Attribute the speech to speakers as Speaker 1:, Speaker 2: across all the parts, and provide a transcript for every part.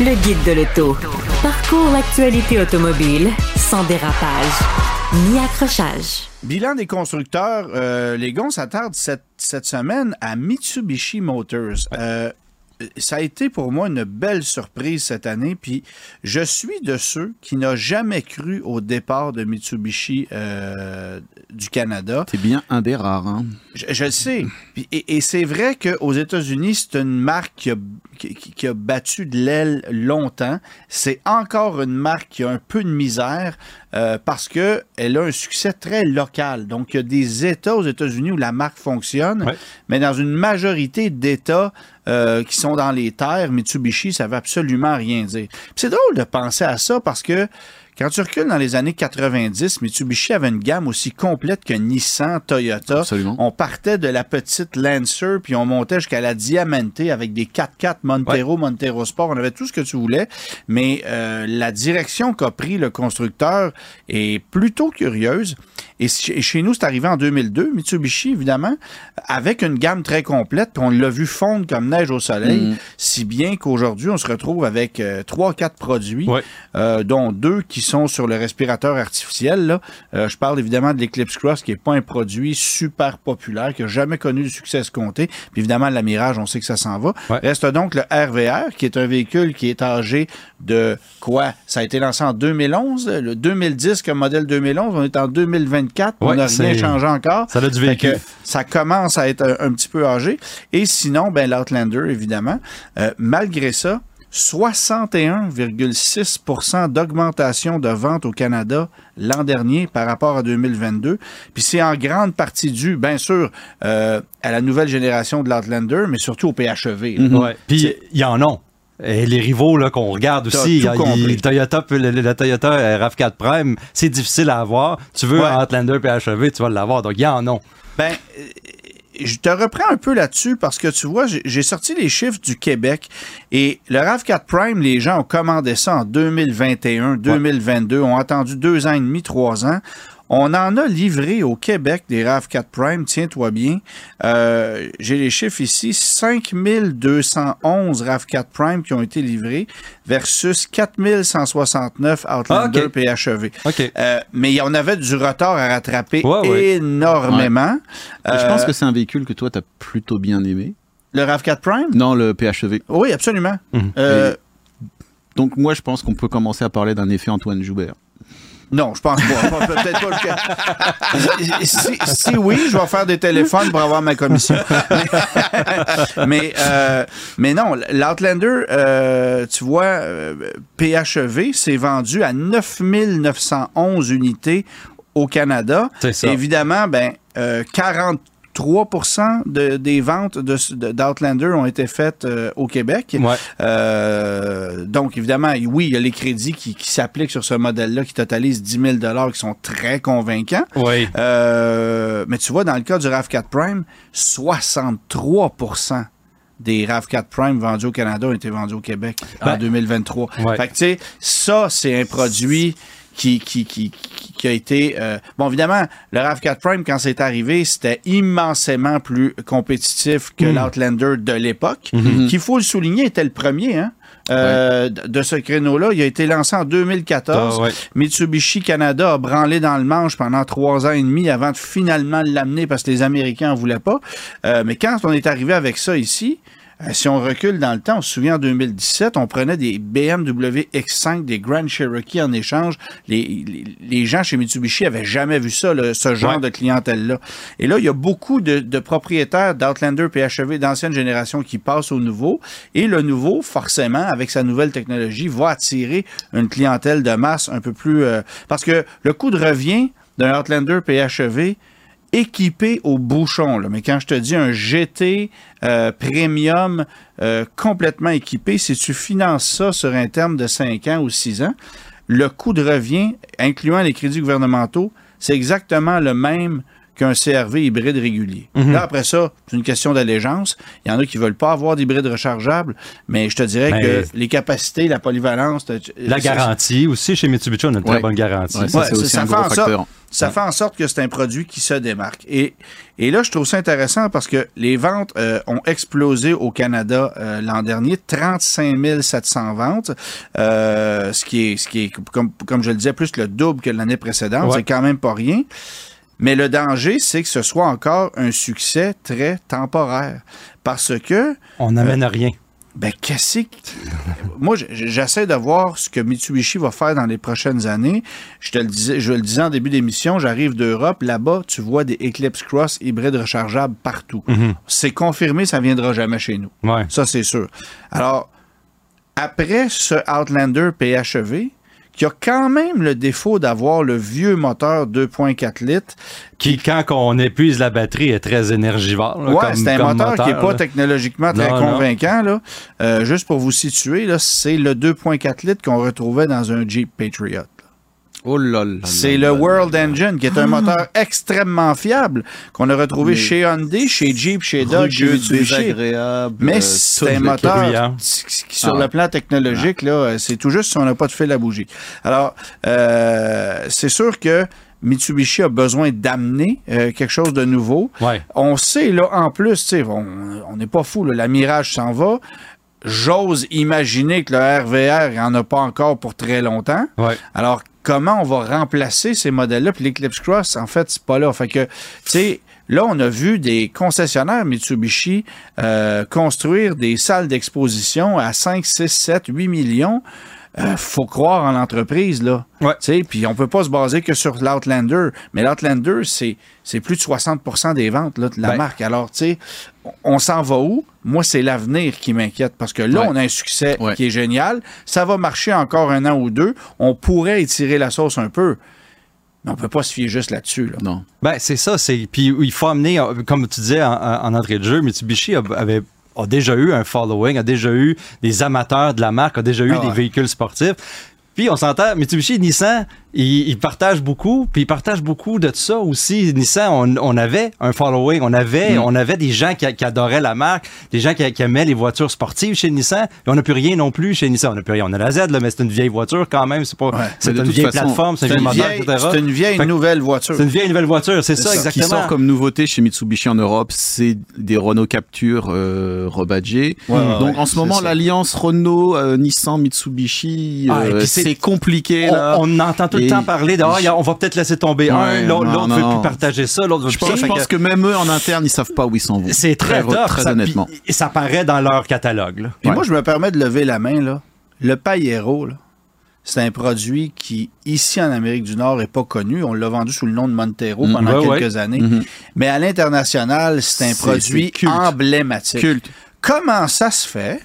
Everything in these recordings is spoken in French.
Speaker 1: le guide de l'auto. Parcours l'actualité automobile sans dérapage ni accrochage.
Speaker 2: Bilan des constructeurs, euh, les gars, on s'attarde cette, cette semaine à Mitsubishi Motors. Euh, ça a été pour moi une belle surprise cette année. Puis je suis de ceux qui n'ont jamais cru au départ de Mitsubishi euh, du Canada.
Speaker 3: C'est bien un des rares. Hein?
Speaker 2: Je, je le sais. Et, et c'est vrai qu'aux États-Unis, c'est une marque qui a, qui, qui a battu de l'aile longtemps. C'est encore une marque qui a un peu de misère euh, parce qu'elle a un succès très local. Donc, il y a des États aux États-Unis où la marque fonctionne,
Speaker 4: Ouais.
Speaker 2: mais dans une majorité d'États euh, qui sont dans les terres, Mitsubishi, ça veut absolument rien dire. C'est drôle de penser à ça parce que quand tu recules dans les années 90, Mitsubishi avait une gamme aussi complète que Nissan, Toyota.
Speaker 3: Absolument.
Speaker 2: On partait de la petite Lancer, puis on montait jusqu'à la Diamante avec des 4x4 Montero, Montero Sport. On avait tout ce que tu voulais, mais euh, la direction qu'a pris le constructeur est plutôt curieuse. Et chez nous, c'est arrivé en 2002. Mitsubishi, évidemment, avec une gamme très complète, puis on l'a vu fondre comme neige au soleil,
Speaker 3: Mm.
Speaker 2: si bien qu'aujourd'hui, on se retrouve avec euh, trois, quatre produits,
Speaker 4: Ouais.
Speaker 2: euh, dont deux qui sont sur le respirateur artificiel. Là. Euh, je parle évidemment de l'Eclipse Cross, qui n'est pas un produit super populaire, qui n'a jamais connu le succès escompté. Puis évidemment, la Mirage, on sait que ça s'en va.
Speaker 4: Ouais.
Speaker 2: Reste donc le RVR, qui est un véhicule qui est âgé de quoi? Ça a été lancé en 2011, le 2010 comme modèle 2011. On est en 2024, on n'a rien changé encore.
Speaker 4: Ça a du véhicule.
Speaker 2: ça commence à être un, un petit peu âgé. Et sinon, ben, l'Outlander, évidemment. Euh, malgré ça, 61,6% d'augmentation de ventes au Canada l'an dernier par rapport à 2022. Puis c'est en grande partie dû, bien sûr, euh, à la nouvelle génération de l'Outlander, mais surtout au PHEV.
Speaker 4: Ouais. Puis il y en a. Et les rivaux là, qu'on regarde aussi, il Toyota, le, le- la Toyota euh, RAV4 Prime, c'est difficile à avoir. Tu veux
Speaker 2: Ouais.
Speaker 4: un Outlander PHEV, tu vas l'avoir. Donc il y en a.
Speaker 2: Ben, euh, je te reprends un peu là-dessus parce que tu vois, j'ai- sorti les chiffres du Québec et le RAV4 Prime, les gens ont commandé ça en 2021, 2022, ont attendu deux ans et demi, trois ans. On en a livré au Québec des RAV4 Prime, tiens-toi bien. Euh, J'ai les chiffres ici, 5211 RAV4 Prime qui ont été livrés versus 4169 Outlander. PHEV.
Speaker 4: OK.
Speaker 2: Euh, mais il y en avait du retard à rattraper
Speaker 4: Ouais, ouais.
Speaker 2: énormément.
Speaker 3: Je pense
Speaker 2: Euh,
Speaker 3: que c'est un véhicule que toi, tu as plutôt bien aimé.
Speaker 2: Le RAV4 Prime?
Speaker 3: Non, le PHEV.
Speaker 2: Oui, absolument.
Speaker 4: Mhm.
Speaker 2: Euh,
Speaker 3: Donc moi, je pense qu'on peut commencer à parler d'un effet Antoine Joubert.
Speaker 2: Non, je pense pas. Peut-être pas si, oui, je vais faire des téléphones pour avoir ma commission. mais, euh, non, l'Outlander, euh, tu vois, euh, PHEV s'est vendu à 9911 unités au Canada.
Speaker 4: C'est ça.
Speaker 2: Évidemment, ben, euh, 40 3 de, des ventes d'Outlander ont été faites euh, au Québec. Euh, donc, évidemment, oui, il y a les crédits qui, s'appliquent sur ce modèle-là qui totalisent 10 000 qui sont très convaincants. Euh, mais tu vois, dans le cas du RAV4 Prime, 63% des RAV4 Prime vendus au Canada ont été vendus au Québec en
Speaker 4: ben,
Speaker 2: 2023. Fait que, tu sais, ça, c'est un produit qui, qui, qui, qui- qui a été... euh, bon, évidemment, le RAV4 Prime, quand c'est arrivé, c'était immensément plus compétitif que l'Outlander de l'époque, qui, il faut le souligner, était le premier, hein, euh, de- de ce créneau-là. Il a été lancé en 2014.
Speaker 4: Ah, ouais.
Speaker 2: Mitsubishi Canada a branlé dans le manche pendant trois ans et demi avant de finalement l'amener parce que les Américains en voulaient pas. Euh, mais quand on est arrivé avec ça ici, euh, si on recule dans le temps, on se souvient en 2017, on prenait des BMW X5, des Grand Cherokee en échange. Les, les, les gens chez Mitsubishi avaient jamais vu ça, ce genre
Speaker 4: Ouais.
Speaker 2: de clientèle-là. Et là, il y a beaucoup de, de propriétaires d'Outlander PHEV d'ancienne génération qui passent au nouveau. Et le nouveau, forcément, avec sa nouvelle technologie, va attirer une clientèle de masse un peu plus... euh, parce que le coût de revient d'un Outlander PHEV équipé au bouchon. Là. Mais quand je te dis un GT euh, premium euh, complètement équipé, si tu finances ça sur un terme de 5 ans ou 6 ans, le coût de revient, incluant les crédits gouvernementaux, c'est exactement le même qu'un CRV hybride régulier. Là, après ça, c'est une question d'allégeance. Il y en a qui veulent pas avoir d'hybride rechargeable, mais je te dirais
Speaker 4: Mais-
Speaker 2: que les capacités, la polyvalence...
Speaker 4: La garantie aussi, chez Mitsubishi, on a une très bonne garantie.
Speaker 3: Ouais, ça,
Speaker 2: Ouais,
Speaker 3: aussi
Speaker 2: ça
Speaker 3: un gros facteur.
Speaker 2: Ça fait en sorte que c'est un produit qui se démarque. Et, et là, je trouve ça intéressant parce que les ventes euh, ont explosé au Canada euh, l'an dernier, 35 700 ventes, euh, ce qui est, ce qui est comme, comme je le disais, plus le double que l'année précédente.
Speaker 4: Ouais.
Speaker 2: C'est quand même pas rien. Mais le danger, c'est que ce soit encore un succès très temporaire. Parce que
Speaker 4: On n'amène à rien.
Speaker 2: Ben, qu'est-ce que. Moi, j'essaie de voir ce que Mitsubishi va faire dans les prochaines années. Je te le disais, je le disais en début d'émission, j'arrive d'Europe. Là-bas, tu vois des Eclipse Cross hybrides rechargeables partout. C'est confirmé, ça viendra jamais chez nous.
Speaker 4: Ouais.
Speaker 2: Ça, c'est sûr. Alors, après ce Outlander PHEV, qui a quand même le défaut d'avoir le vieux moteur 2.4 litres,
Speaker 4: Qui, quand on épuise la batterie, est très énergivore. là,
Speaker 2: Ouais,
Speaker 4: comme-
Speaker 2: c'est un
Speaker 4: comme
Speaker 2: moteur, qui n'est pas technologiquement très
Speaker 4: Non, non.
Speaker 2: convaincant. Là. Euh, juste pour vous situer, là, c'est le 2.4 litres qu'on retrouvait dans un Jeep Patriot.
Speaker 3: Oh là là.
Speaker 2: C'est le World
Speaker 3: là.
Speaker 2: Engine, qui est un moteur extrêmement fiable, qu'on a retrouvé
Speaker 3: Mais-
Speaker 2: chez Hyundai, chez Jeep, chez Dodge, chez Mitsubishi. Mais
Speaker 3: euh,
Speaker 2: c'est un
Speaker 3: le
Speaker 2: moteur qui, sur
Speaker 3: Ah.
Speaker 2: le plan technologique, là, euh, c'est tout juste si on n'a pas de fil à bouger. Alors, euh, c'est sûr que Mitsubishi a besoin d'amener euh, quelque chose de nouveau.
Speaker 4: Ouais.
Speaker 2: On sait, là, en plus, on n'est pas fou, là, la Mirage s'en va. J'ose imaginer que le RVR, il n'y en a pas encore pour très longtemps.
Speaker 4: Ouais.
Speaker 2: Alors, comment on va remplacer ces modèles-là? Puis l'Eclipse Cross, en fait, c'est pas là. Fait que, tu sais, là, on a vu des concessionnaires Mitsubishi euh, construire des salles d'exposition à 5, 6, 7, 8 millions. Euh, faut croire en l'entreprise, là.
Speaker 4: Ouais.
Speaker 2: Puis on peut pas se baser que sur l'Outlander. Mais l'Outlander, c'est, plus de 60% des ventes là, de la
Speaker 4: Ben.
Speaker 2: marque. Alors, tu sais, on s'en va où? Moi, c'est l'avenir qui m'inquiète parce que là,
Speaker 3: Ouais.
Speaker 2: on a un succès
Speaker 3: Ouais.
Speaker 2: qui est génial. Ça va marcher encore un an ou deux. On pourrait étirer la sauce un peu. Mais on peut pas se fier juste là-dessus. Là.
Speaker 3: Non.
Speaker 4: Ben, c'est ça. C'est Puis il faut amener, euh, comme tu disais en, en- en entrée de jeu, Mitsubishi a- avait a déjà eu un following, a déjà eu des amateurs de la marque, a déjà eu
Speaker 2: Ah
Speaker 4: des véhicules sportifs. Puis on s'entend, Mitsubishi et Nissan, ils, ils partagent beaucoup, puis ils partagent beaucoup de ça aussi. Nissan, on, on avait un following, on avait,
Speaker 2: Mm.
Speaker 4: on avait des gens qui, qui adoraient la marque, des gens qui, qui aimaient les voitures sportives chez Nissan. Et on n'a plus rien non plus chez Nissan. On n'a plus rien. On a la Z, là, mais c'est une vieille voiture quand même. C'est pas,
Speaker 2: Ouais.
Speaker 4: c'est une vieille
Speaker 3: façon,
Speaker 4: plateforme, c'est un
Speaker 2: une
Speaker 4: moteur,
Speaker 2: vieille,
Speaker 4: etc.
Speaker 2: c'est une vieille
Speaker 4: Fait
Speaker 2: nouvelle voiture.
Speaker 4: C'est une vieille nouvelle voiture, c'est ça,
Speaker 3: Ce qui
Speaker 4: exactement.
Speaker 3: sort comme nouveauté chez Mitsubishi en Europe, c'est des Renault Capture euh.
Speaker 2: Ouais,
Speaker 3: Donc
Speaker 2: ouais,
Speaker 3: en ce moment,
Speaker 2: ça.
Speaker 3: l'alliance Renault, euh, Nissan, Mitsubishi,
Speaker 4: Ah,
Speaker 3: euh,
Speaker 4: c'est
Speaker 3: compliqué
Speaker 4: On,
Speaker 3: là.
Speaker 4: on entend tout le
Speaker 3: Et-
Speaker 4: temps parler de Ah, on va peut-être laisser tomber
Speaker 3: Ouais,
Speaker 4: un, l'autre
Speaker 3: non,
Speaker 4: veut plus partager ça, l'autre veut
Speaker 3: je
Speaker 4: plus
Speaker 3: pense,
Speaker 4: ça.
Speaker 3: je pense
Speaker 4: que
Speaker 3: que même eux en interne, ils savent pas où ils s'en vont.
Speaker 4: c'est très, tough,
Speaker 3: très
Speaker 4: ça,
Speaker 3: honnêtement.
Speaker 4: et ça paraît dans leur catalogue. là.
Speaker 2: Puis
Speaker 3: Ouais.
Speaker 2: moi, je me permets de lever la main. Là. Le Payero, là, c'est un produit qui, ici en Amérique du Nord, n'est pas connu. On l'a vendu sous le nom de Montero
Speaker 3: Mm,
Speaker 2: pendant
Speaker 4: ouais,
Speaker 2: quelques années.
Speaker 3: Mhm.
Speaker 2: Mais à l'international, c'est un produit
Speaker 3: culte.
Speaker 2: emblématique.
Speaker 3: Culte.
Speaker 2: Comment ça se fait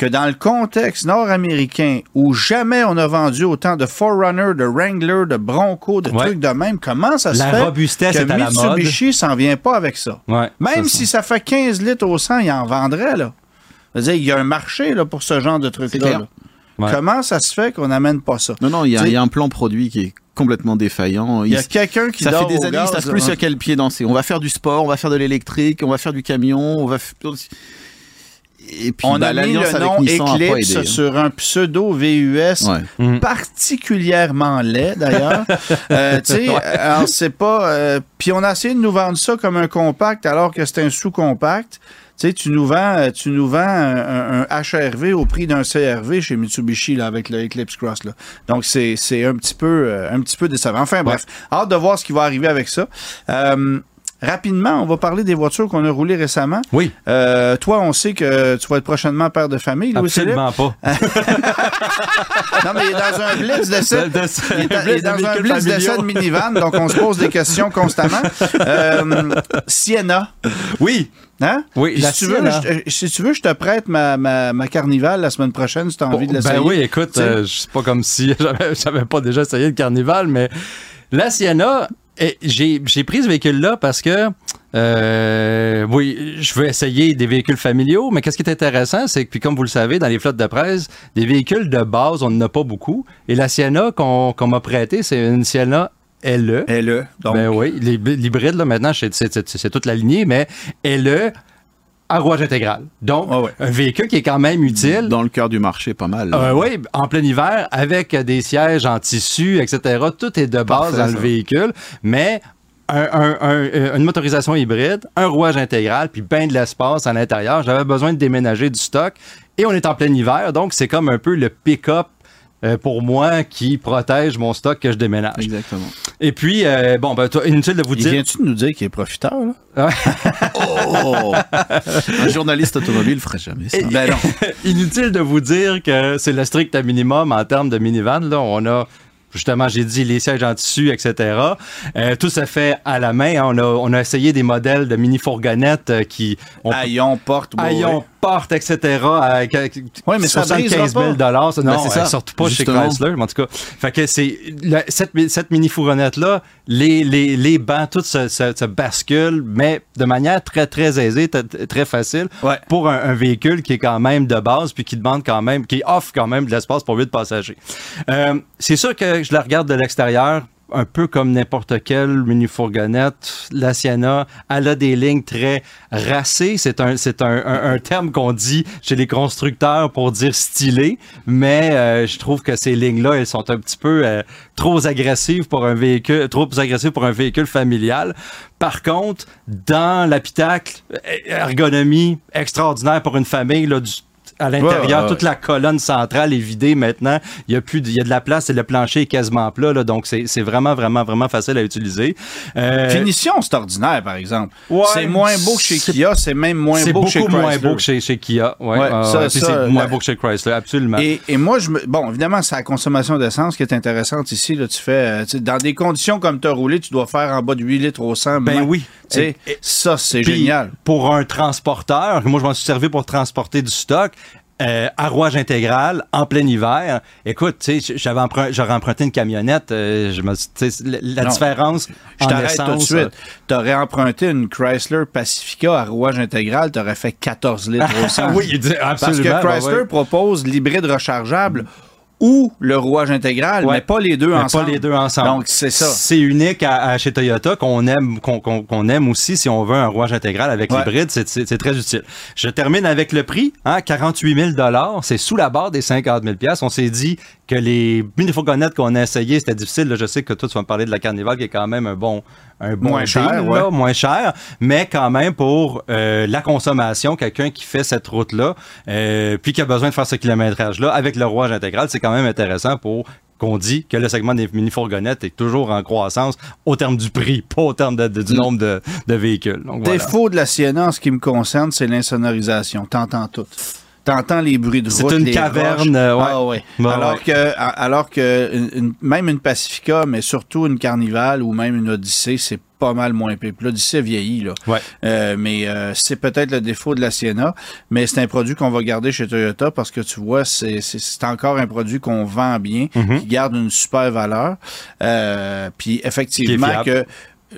Speaker 2: que dans le contexte nord-américain où jamais on a vendu autant de Forerunner, de Wrangler, de Bronco, de
Speaker 4: Ouais.
Speaker 2: trucs de même, comment ça se fait
Speaker 4: robustesse
Speaker 2: que
Speaker 4: est à.
Speaker 2: Mitsubishi s'en vient pas avec ça?
Speaker 4: Ouais,
Speaker 2: Même si
Speaker 4: ça.
Speaker 2: fait 15 litres au 100, il en vendrait, là. Il y a un marché là, pour ce genre de trucs-là.
Speaker 4: Ouais.
Speaker 2: Comment ça se fait qu'on n'amène pas ça?
Speaker 3: Non, non, il y, a- il y un plan produit qui est complètement défaillant.
Speaker 2: Il y a quelqu'un qui
Speaker 3: ça
Speaker 2: dort
Speaker 3: fait des
Speaker 2: au
Speaker 3: années,
Speaker 2: gaz,
Speaker 3: ils savent
Speaker 2: là.
Speaker 3: plus sur quel pied danser. On va faire du sport, on va faire de l'électrique, on va faire du camion, on va. Et puis
Speaker 2: On
Speaker 3: bah,
Speaker 2: a mis
Speaker 3: l'alliance
Speaker 2: le nom Eclipse
Speaker 3: aidé. hein.
Speaker 2: sur un pseudo VUS
Speaker 3: Ouais.
Speaker 4: Mhm.
Speaker 2: particulièrement laid d'ailleurs. Euh, tu sais, alors c'est pas. euh, Puis on a essayé de nous vendre ça comme un compact alors que c'est un sous-compact. Tu sais, tu nous vends, euh, tu nous vends un, un- un HRV au prix d'un CRV chez Mitsubishi là, avec le Eclipse Cross. Là. Donc c'est c'est un petit peu un petit peu décevant. Enfin bref, hâte de voir ce qui va arriver avec ça. Euh, Rapidement, on va parler des voitures qu'on a roulées récemment.
Speaker 4: Oui,
Speaker 2: Euh, toi, on sait que tu vas être prochainement père de famille,
Speaker 4: absolument pas.
Speaker 2: Non, mais il est dans un blitz.
Speaker 4: De- de-
Speaker 2: Il est, il est dans un blitz de
Speaker 4: familiaux.
Speaker 2: minivan, donc on se pose des questions constamment. Euh, Sienna.
Speaker 4: Oui,
Speaker 2: Hein?
Speaker 4: Oui,
Speaker 2: si, tu veux, je, si tu veux, je te prête ma, ma, ma carnivale la semaine prochaine si tu as envie de l'essayer.
Speaker 4: Ben oui, écoute,
Speaker 2: sais?
Speaker 4: euh, c'est pas comme si j'avais, pas déjà essayé le carnival, mais la Sienna, j'ai, j'ai pris ce véhicule-là parce que, euh, oui, je veux essayer des véhicules familiaux, mais qu'est-ce qui est intéressant, c'est que, puis comme vous le savez, dans les flottes de presse, des véhicules de base, on n'en a pas beaucoup. Et la Sienna qu'on, qu'on m'a prêtée, c'est une Sienna LE.
Speaker 2: Là, donc,
Speaker 4: Ben oui, l'hyb- l'hybride, là, maintenant, c'est, c'est- c'est- c'est toute la lignée, mais LE, à rouage intégral. Donc,
Speaker 2: ouais.
Speaker 4: un véhicule qui est quand même utile.
Speaker 3: Dans le cœur du marché, pas mal.
Speaker 4: Euh, oui, en plein hiver, avec des sièges en tissu, etc. Tout est de base
Speaker 3: Parfait,
Speaker 4: dans le véhicule, mais un- un- un- une motorisation hybride, un rouage intégral, puis bien de l'espace à l'intérieur. J'avais besoin de déménager du stock et on est en plein hiver, donc c'est comme un peu le pick-up euh, pour moi qui protège mon stock que je déménage.
Speaker 3: Exactement.
Speaker 4: Et puis, euh, bon, ben, toi, inutile de vous dire.
Speaker 2: vient-tu de nous dire qu'il est profiteur, là?
Speaker 3: Oh! Un journaliste automobile ferait jamais ça.
Speaker 2: Ben non.
Speaker 4: Inutile de vous dire que c'est le strict minimum en termes de minivan. Là, on a Justement, j'ai dit les sièges en tissu, etc. Euh, tout se fait à la main. hein. On a, on a essayé des modèles de mini-fourgonnettes euh, qui ont
Speaker 2: Haillon, porte, ouais.
Speaker 4: Porte, etc. Avec, avec
Speaker 2: Ouais, mais ça
Speaker 4: 75 000
Speaker 2: brisera
Speaker 4: dollars. Non,
Speaker 3: Ben, c'est ça,
Speaker 4: euh, surtout pas
Speaker 3: justement.
Speaker 4: chez Chrysler, mais en tout cas. Fait que c'est, la- cette, mi- cette mini-fourgonnette-là, les, les, les bancs, tout se, se, se bascule, mais de manière très, très aisée, très facile,
Speaker 2: Ouais.
Speaker 4: pour un, un véhicule qui est quand même de base, puis qui demande quand même, qui offre quand même de l'espace pour 8 passagers. Euh, c'est sûr que je la regarde de l'extérieur, un peu comme n'importe quelle mini-fourgonnette, la Sienna, elle a des lignes très racées. C'est un, c'est un, terme qu'on dit chez les constructeurs pour dire stylé, mais euh, je trouve que ces lignes-là, elles sont un petit peu euh, trop agressives pour un véhicule, trop agressives pour un véhicule familial. Par contre, dans l'habitacle, euh, ergonomie extraordinaire pour une famille, là, du à l'intérieur,
Speaker 2: Ouais, ouais,
Speaker 4: toute la colonne centrale est vidée maintenant. Il y a plus, de- il y a de la place et le plancher est quasiment plat, là, donc c'est c'est vraiment, vraiment, vraiment facile à utiliser. Euh,
Speaker 2: Finition, c'est ordinaire, par exemple.
Speaker 4: Ouais,
Speaker 2: c'est moins beau que chez
Speaker 4: c'est-
Speaker 2: Kia, c'est même moins
Speaker 4: c'est
Speaker 2: beau
Speaker 4: beaucoup
Speaker 2: que chez
Speaker 4: moins
Speaker 2: Chrysler.
Speaker 4: beau que chez, chez Kia. Ouais, euh,
Speaker 2: ça,
Speaker 4: c'est moins beau que chez Chrysler, absolument.
Speaker 2: Et, et moi, je me, bon, évidemment, c'est la consommation d'essence qui est intéressante ici. Là, tu fais, euh, dans des conditions comme tu as roulé, tu dois faire en bas de 8 litres au 100.
Speaker 4: Ben oui. Et- et-
Speaker 2: ça, c'est génial.
Speaker 4: Pour un transporteur, moi je m'en suis servi pour transporter du stock. Euh, à rouage intégral, en plein hiver. Écoute, tu sais, j'avais emprunt- j'aurais emprunté une camionnette. euh, je me, la, la différence
Speaker 2: Je t'arrête tout de suite. Tu aurais emprunté une Chrysler Pacifica à rouage intégral, tu aurais fait 14 litres au 100.
Speaker 4: Ah oui, dit-
Speaker 2: Parce
Speaker 4: absolument.
Speaker 2: que
Speaker 4: ben
Speaker 2: Chrysler
Speaker 4: ouais.
Speaker 2: propose l'hybride rechargeable ou le rouage intégral,
Speaker 4: Ouais.
Speaker 2: mais pas les deux
Speaker 4: Mais
Speaker 2: ensemble.
Speaker 4: Pas les deux ensemble.
Speaker 2: Donc, c'est ça.
Speaker 4: C'est unique à, à chez Toyota qu'on aime, qu'on aime aussi si on veut un rouage intégral avec
Speaker 2: Ouais.
Speaker 4: l'hybride. C'est- très utile. Je termine avec le prix. Hein, 48 000 C'est sous la barre des 50 000 On s'est dit que les mini-fourgonnettes qu'on a essayées, c'était difficile. Là, je sais que toi, tu vas me parler de la Carnival qui est quand même un bon, un bon
Speaker 2: Moins cher,
Speaker 4: deal,
Speaker 2: ouais.
Speaker 4: là, moins cher, mais quand même pour euh, la consommation, quelqu'un qui fait cette route-là, euh, puis qui a besoin de faire ce kilométrage-là avec le rouage intégral, c'est quand même intéressant pour qu'on dit que le segment des mini-fourgonnettes est toujours en croissance au terme du prix, pas au terme de- de- du nombre de, de véhicules. Donc, voilà.
Speaker 2: Défaut de la Sienna, en ce qui me concerne, c'est l'insonorisation. T'entends tout. T'entends les bruits de
Speaker 4: C'est
Speaker 2: route,
Speaker 4: une
Speaker 2: les
Speaker 4: caverne, euh, ouais.
Speaker 2: Ah ouais.
Speaker 4: Ouais,
Speaker 2: alors,
Speaker 4: ouais.
Speaker 2: Que, alors que une- une- même une Pacifica, mais surtout une Carnival ou même une Odyssey, c'est pas mal moins pire. Puis L'Odyssey a vieilli, là.
Speaker 4: Ouais.
Speaker 2: Euh, mais euh, c'est peut-être le défaut de la Sienna, mais c'est un produit qu'on va garder chez Toyota parce que tu vois, c'est c'est- c'est encore un produit qu'on vend bien,
Speaker 4: Mhm.
Speaker 2: qui garde une super valeur. Euh, puis effectivement que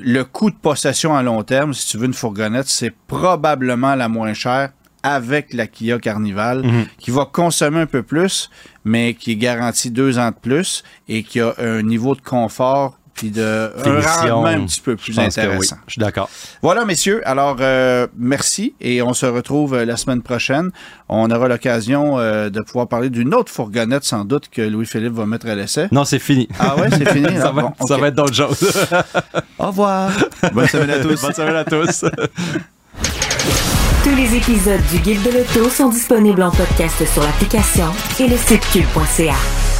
Speaker 2: le coût de possession à long terme, si tu veux une fourgonnette, c'est probablement la moins chère avec la Kia Carnival,
Speaker 4: Mhm.
Speaker 2: qui va consommer un peu plus, mais qui est garantie deux ans de plus et qui a un niveau de confort puis de un
Speaker 4: Finition,
Speaker 2: rendement un petit peu plus
Speaker 4: je oui.
Speaker 2: intéressant.
Speaker 4: Je suis d'accord.
Speaker 2: Voilà, messieurs. Alors, euh, merci et on se retrouve euh, la semaine prochaine. On aura l'occasion euh, de pouvoir parler d'une autre fourgonnette, sans doute, que Louis-Philippe va mettre à l'essai.
Speaker 4: Non, c'est fini.
Speaker 2: Ah ouais, c'est fini.
Speaker 4: ça
Speaker 2: Ah,
Speaker 4: va,
Speaker 2: bon,
Speaker 4: ça
Speaker 2: ok.
Speaker 4: va être d'autres choses.
Speaker 3: Au revoir. Bonne semaine à tous.
Speaker 4: Bonne semaine à tous.
Speaker 1: Tous les épisodes du Guide de l'auto sont disponibles en podcast sur l'application et le site cube.ca.